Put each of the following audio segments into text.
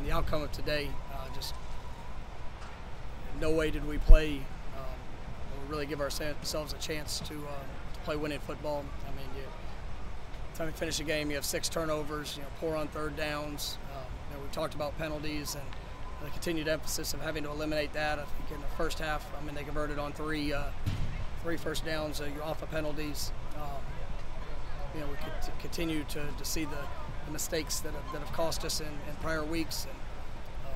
in the outcome of today. Uh, just no way did we play um, or really give ourselves a chance to, uh, to play winning football. I mean, you, time you finish a game, you have six turnovers. You know, poor on third downs. Um, you know, we talked about penalties and the continued emphasis of having to eliminate that. I think in the first half, I mean, they converted on three uh, three first downs. Uh, you're off of penalties. Um, you know, we could continue to, to see the, the mistakes that have, that have cost us in, in prior weeks. And, um,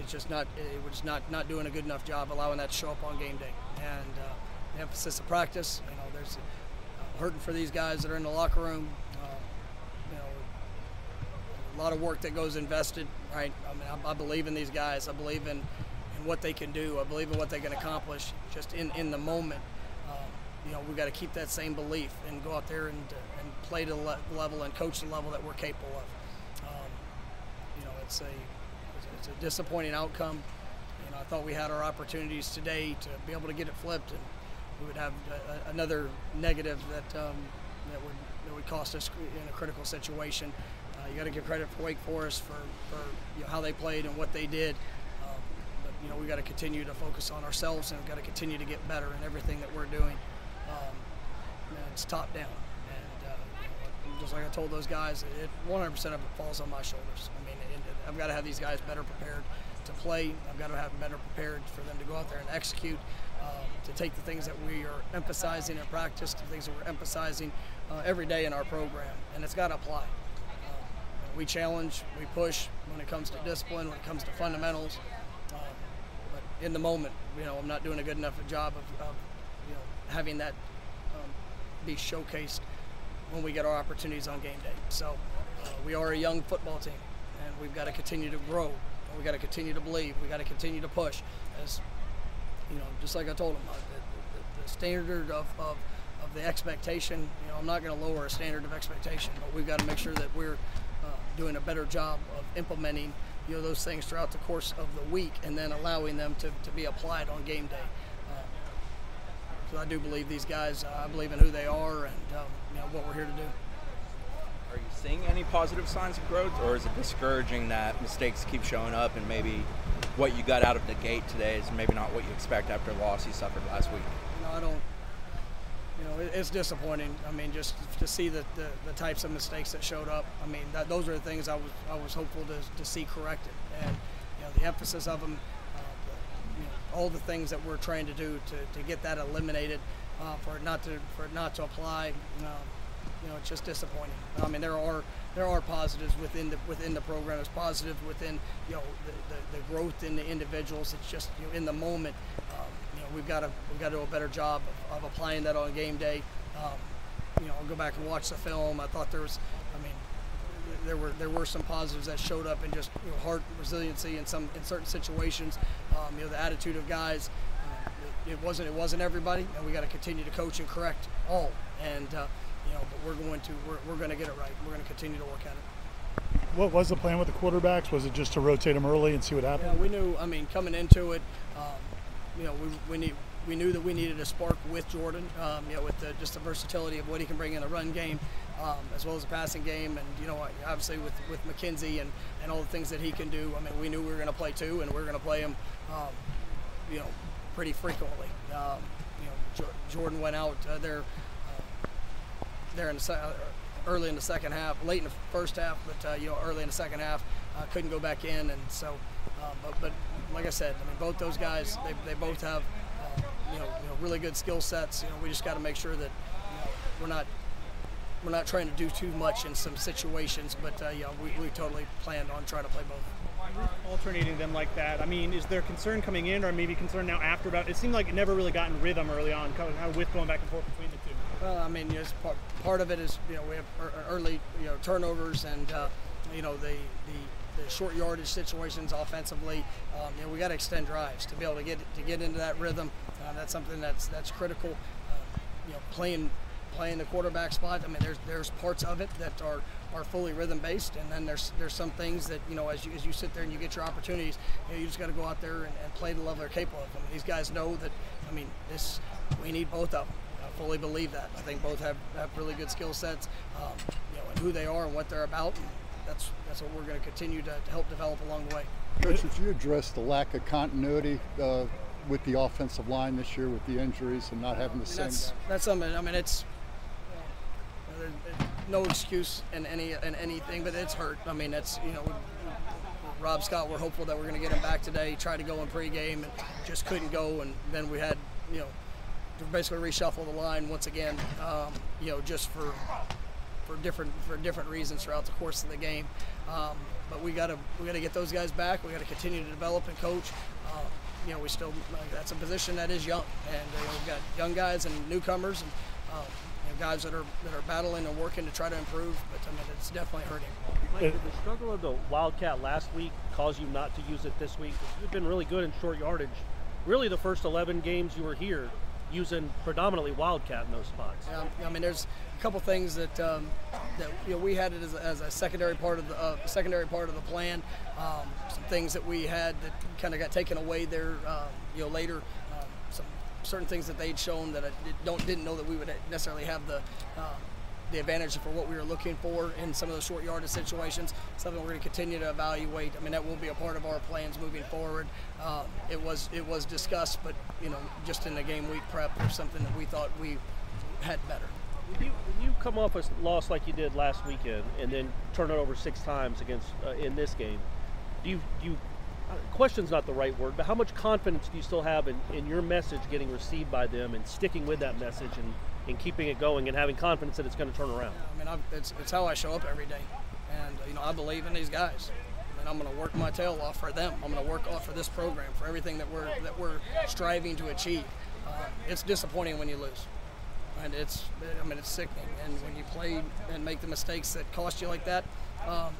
it's just not, it, just not, not doing a good enough job allowing that to show up on game day. And uh, emphasis of practice, you know, there's uh, hurting for these guys that are in the locker room. Uh, you know, a lot of work that goes invested, right? I mean, I, I believe in these guys. I believe in, in what they can do. I believe in what they can accomplish just in, in the moment you know, we've got to keep that same belief and go out there and, and play to the level and coach the level that we're capable of. Um, you know, it's a it's a disappointing outcome. You know, I thought we had our opportunities today to be able to get it flipped, and we would have a, another negative that um, that would that would cost us in a critical situation. Uh, you got to give credit for Wake Forest for, for you know, how they played and what they did. Um, but you know, we got to continue to focus on ourselves and we've got to continue to get better in everything that we're doing um, it's top down. And uh, just like I told those guys, it 100% of it falls on my shoulders. I mean, it, it, I've got to have these guys better prepared to play. I've got to have them better prepared for them to go out there and execute, um, to take the things that we are emphasizing in practice, the things that we're emphasizing uh, every day in our program, and it's got to apply. Um, we challenge, we push when it comes to discipline, when it comes to fundamentals. Um, but in the moment, you know, I'm not doing a good enough job of, of you know, having that um, be showcased when we get our opportunities on game day. So uh, we are a young football team, and we've got to continue to grow. We got to continue to believe. We got to continue to push. As you know, just like I told them, uh, the, the, the, standard of, of, of the expectation. You know, I'm not going to lower a standard of expectation, but we've got to make sure that we're uh, doing a better job of implementing you know those things throughout the course of the week, and then allowing them to, to be applied on game day. So I do believe these guys. Uh, I believe in who they are and um, you know what we're here to do. Are you seeing any positive signs of growth, or is it discouraging that mistakes keep showing up and maybe what you got out of the gate today is maybe not what you expect after the loss you suffered last week? No, I don't. You know, it's disappointing. I mean, just to see the, the, the, types of mistakes that showed up. I mean, that, those are the things I was I was hopeful to, to see corrected, and you know, the emphasis of them all the things that we're trying to do to, to get that eliminated, uh, for it not to for it not to apply. Um, you know, it's just disappointing. I mean, there are there are positives within the within the program. There's positive within you know the, the, the growth in the individuals. It's just you know, in the moment. Um, you know, we've got to we've got to do a better job of, of applying that on game day. Um, you know, I'll go back and watch the film. I thought there was, I mean, there were there were some positives that showed up in just you know, heart resiliency in some in certain situations. Um, you know, the attitude of guys. Uh, it, it, wasn't it wasn't everybody, and we got to continue to coach and correct all. And uh, you know, but we're going to we're, we're going to get it right. We're going to continue to work at it. What was the plan with the quarterbacks? Was it just to rotate them early and see what happened? Yeah, we knew. I mean, coming into it, um, you know, we, we need we knew that we needed a spark with Jordan, um, you know, with the, just the versatility of what he can bring in the run game, um, as well as the passing game, and you know, obviously with with McKenzie and, and all the things that he can do. I mean, we knew we were going to play two, and we are going to play him, um, you know, pretty frequently. Um, you know, jo- Jordan went out uh, there, uh, there in the se- uh, early in the second half, late in the first half, but uh, you know, early in the second half, uh, couldn't go back in, and so, uh, but, but like I said, I mean, both those guys, they, they both have you know, you know really good skill sets. You know, we just got to make sure that you know, we're not we're not trying to do too much in some situations, but uh, yeah, we, we totally planned on trying to play both. Alternating them like that. I mean, is there concern coming in, or maybe concern now after about? It seemed like it never really got in rhythm early on, kind of with going back and forth between the two. Well, I mean, yes, part, part of it is you know we have early you know turnovers and uh, you know the the the short yardage situations offensively. Um, you know, we got to extend drives to be able to get to get into that rhythm. Uh, that's something that's that's critical. Uh, you know, playing playing the quarterback spot. I mean, there's there's parts of it that are are fully rhythm based, and then there's there's some things that you know as you as you sit there and you get your opportunities, you, know, you just got to go out there and, and, play the level they're capable of. I mean, these guys know that. I mean, this we need both of them. I fully believe that. I think both have, have really good skill sets, um, you know, and who they are and what they're about. And, that's that's what we're going to continue to, to, help develop along the way. Coach, would you address the lack of continuity uh, with the offensive line this year with the injuries and not having the same? That's, that's something. I mean, it's no excuse in any in anything, but it's hurt. I mean, it's you know. Rob Scott, we're hopeful that we're going to get him back today. Tried to go in pregame and just couldn't go, and then we had, you know, basically reshuffle the line once again, um, you know, just for for different for different reasons throughout the course of the game. Um, but we got to we got to get those guys back. We got to continue to develop and coach. Uh, you know, we still that's a position that is young, and we've got young guys and newcomers and um, you know, guys that are that are battling and working to try to improve. But I mean, it's definitely hurting. Mike, did the struggle of the Wildcat last week cause you not to use it this week? You've been really good in short yardage. Really, the first 11 games you were here, using predominantly Wildcat in those spots. Yeah, I mean, there's a couple things that um, that you know we had it as a, as a secondary part of the uh, secondary part of the plan. Um, some things that we had that kind of got taken away there, um, you know, later. Um, some certain things that they'd shown that I don't didn't know that we would necessarily have the um, the advantage for what we were looking for in some of those short yardage situations. Something we're going to continue to evaluate. I mean, that will be a part of our plans moving forward. Um, it was it was discussed, but you know, just in the game week prep, or something that we thought we had better. When you, when you come off a loss like you did last weekend, and then turn it over six times against uh, in this game, do you do you uh, question's not the right word, but how much confidence do you still have in, in your message getting received by them and sticking with that message and and keeping it going and having confidence that it's going to turn around. I mean, I've, it's, it's how I show up every day, and you know I believe in these guys, and I'm going to work my tail off for them. I'm going to work off for this program for everything that we're that we're striving to achieve. Uh, it's disappointing when you lose, and it's I mean it's sickening. And when you play and make the mistakes that cost you like that. Um,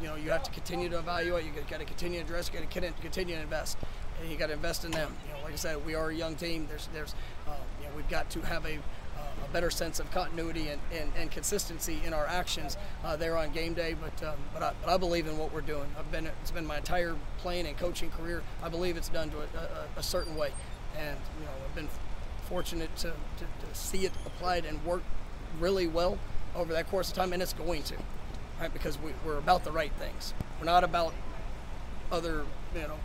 you know, you have to continue to evaluate. You got to continue to address. You got to continue to invest, and you got to invest in them. You know, like I said, we are a young team. There's, there's, um, you know, we've got to have a, uh, a better sense of continuity and, and, and consistency in our actions uh, there on game day. But um, but, I, but I believe in what we're doing. I've been it's been my entire playing and coaching career. I believe it's done to a, a, a certain way, and you know I've been fortunate to, to, to see it applied and work really well over that course of time, and it's going to, right? Because we, we're about the right things. We're not about other, you know,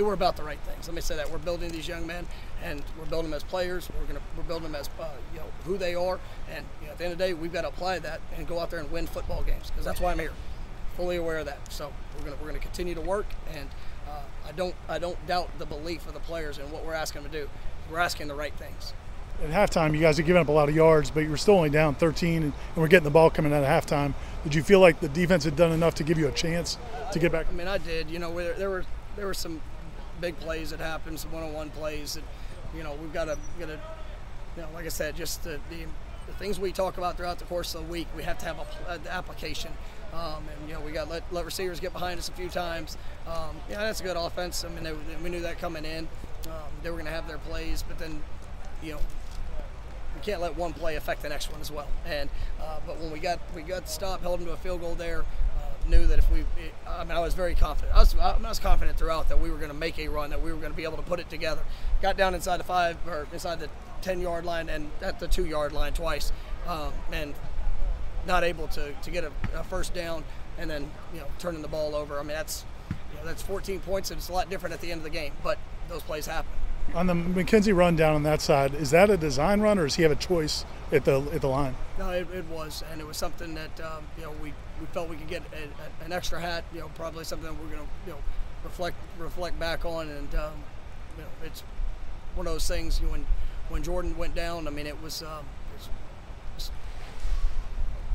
we're about the right things. Let me say that we're building these young men, and we're building them as players. We're gonna we're building them as uh, you know who they are, and you know, at the end of the day, we've got to apply that and go out there and win football games because that's why I'm here. Fully aware of that. So we're gonna we're gonna continue to work, and uh, I don't I don't doubt the belief of the players and what we're asking them to do. We're asking the right things. At halftime, you guys are giving up a lot of yards, but you were still only down 13, and, we're getting the ball coming out of halftime. Did you feel like the defense had done enough to give you a chance to get back? I mean, I did. You know, there were there were some big plays that happened, some one-on-one plays that, you know, we've got to, got to, you know, like I said, just the, the, the, things we talk about throughout the course of the week, we have to have a, an application. Um, and you know, we got let, let receivers get behind us a few times. Um, yeah, that's a good offense. I mean, they, we knew that coming in. Um, they were going to have their plays, but then, you know, we can't let one play affect the next one as well. And uh, but when we got we got the stop, held them to a field goal there. Uh, knew that if we, I mean, I was very confident. I was, I was confident throughout that we were going to make a run, that we were going to be able to put it together. Got down inside the five or inside the 10 yard line and at the two yard line twice, um, and not able to, to get a, a first down and then you know turning the ball over. I mean, that's you know, that's 14 points and it's a lot different at the end of the game, but those plays happen. On the McKenzie run down on that side, is that a design run or does he have a choice at the at the line? No, it, it was, and it was something that um, you know we, we felt we could get a, a, an extra hat. You know, probably something that we're going to you know reflect reflect back on, and um, you know it's one of those things. You know, when when Jordan went down, I mean, it was, um,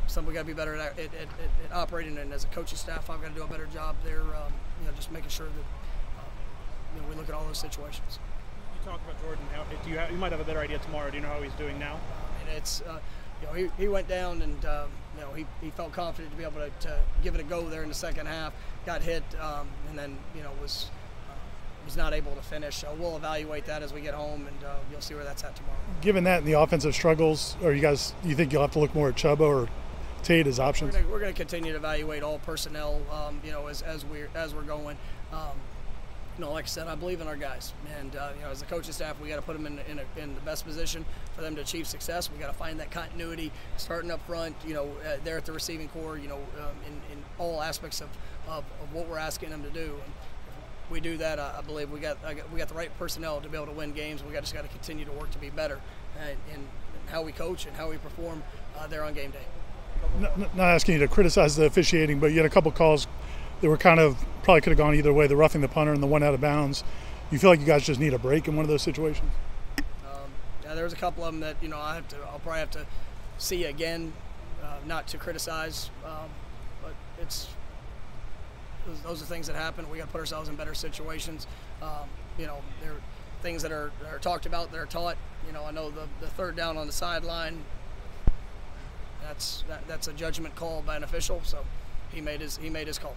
something we got to be better at, at, at, at, operating, and as a coaching staff, I've got to do a better job there. Um, you know, just making sure that uh, you know we look at all those situations. You talked about Jordan. How, do you have, you might have a better idea tomorrow. Do you know how he's doing now? I mean, it's uh, you know he, he went down and um, you know he, he felt confident to be able to, to, give it a go there in the second half. Got hit um, and then you know was uh, was not able to finish. So we'll evaluate that as we get home, and uh, you'll see where that's at tomorrow. Given that and the offensive struggles, are you guys? You think you'll have to look more at Chubba or Tate as options? We're going to continue to evaluate all personnel. Um, you know, as, as we're as we're going. Um, you know, like I said, I believe in our guys, and uh, you know, as a coaching staff, we got to put them in in, a, in, the best position for them to achieve success. We got to find that continuity, starting up front. You know, uh, there at the receiving corps. You know, um, in, in all aspects of, of, of, what we're asking them to do. And we do that, I, I believe we got, got, we got the right personnel to be able to win games. We got just got to continue to work to be better in, in how we coach and how we perform uh, there on game day. Not, not asking you to criticize the officiating, but you had a couple calls that were kind of probably could have gone either way the roughing the punter and the one out of bounds. You feel like you guys just need a break in one of those situations? Um, yeah, there was a couple of them that you know I have to I'll probably have to see again, uh, not to criticize, um, but it's those, those, are things that happen. We got to put ourselves in better situations. Um, you know, there are things that are, that are talked about, that are taught. You know, I know the, the third down on the sideline. That's that, that's a judgment call by an official, so he made his he made his call?